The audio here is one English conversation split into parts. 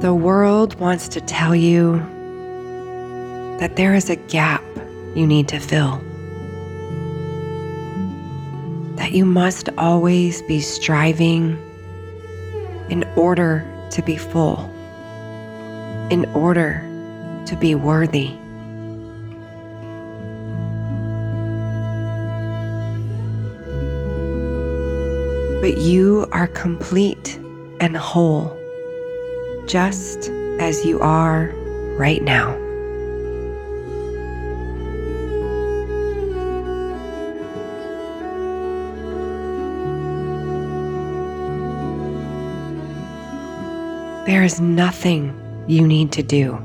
The world wants to tell you that there is a gap you need to fill. That you must always be striving in order to be full, in order to be worthy. But you are complete and whole just as you are right now. There is nothing you need to do,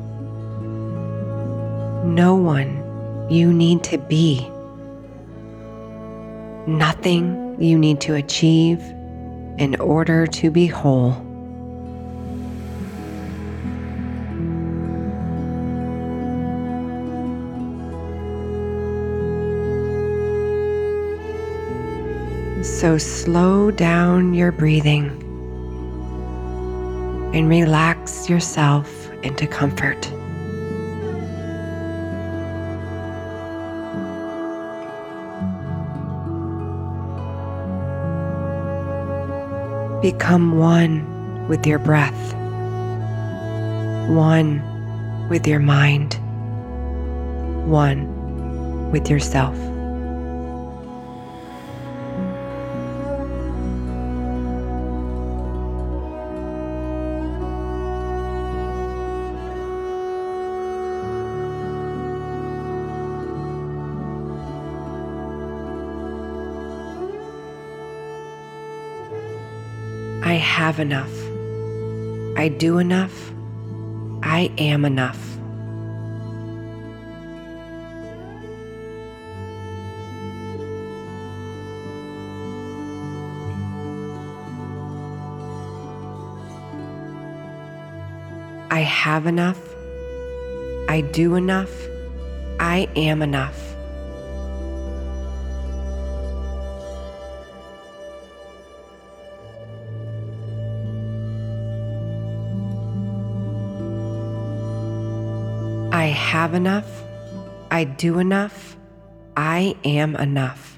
no one you need to be, nothing you need to achieve in order to be whole. So slow down your breathing and relax yourself into comfort. Become one with your breath, one with your mind, one with yourself. I have enough. I do enough. I am enough. I have enough. I do enough. I am enough. I have enough. I do enough. I am enough.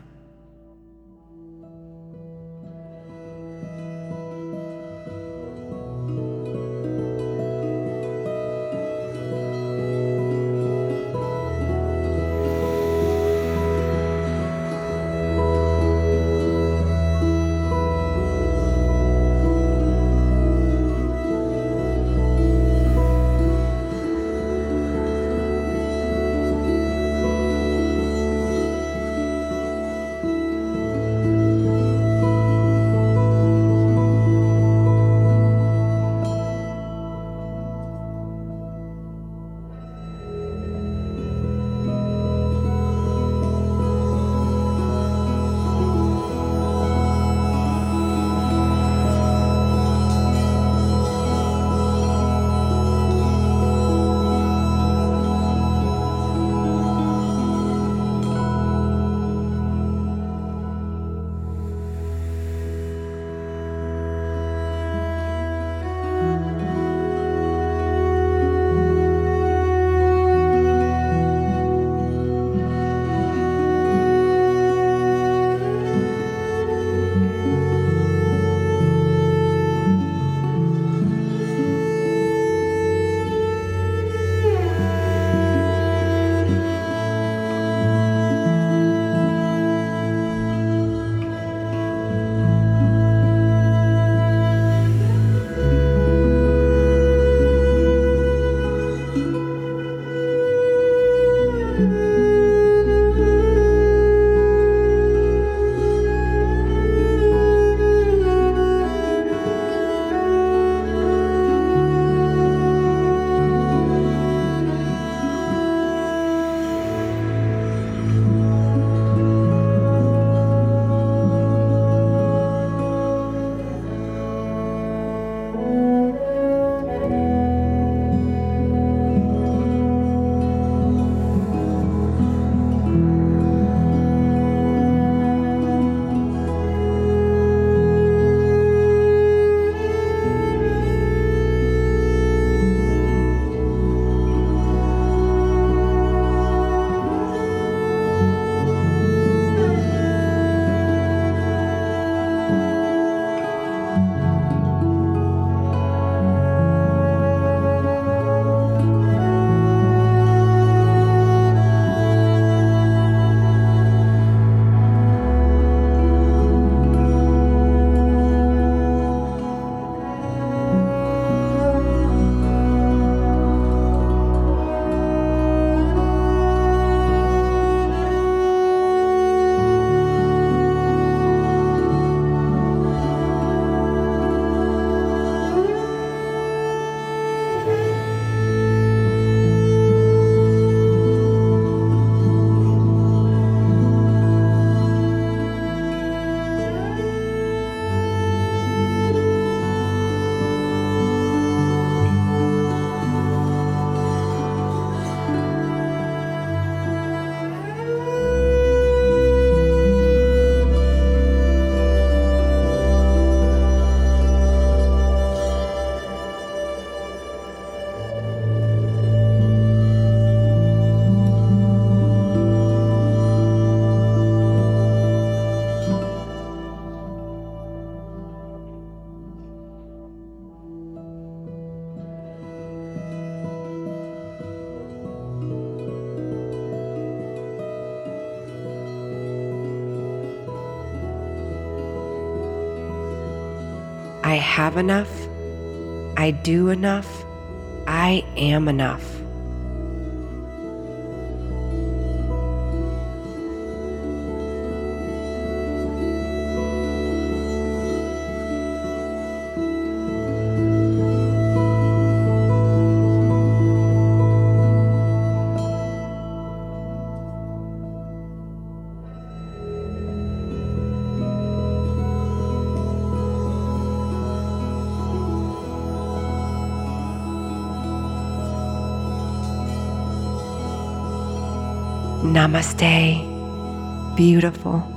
I have enough. I do enough. I am enough. Namaste, beautiful.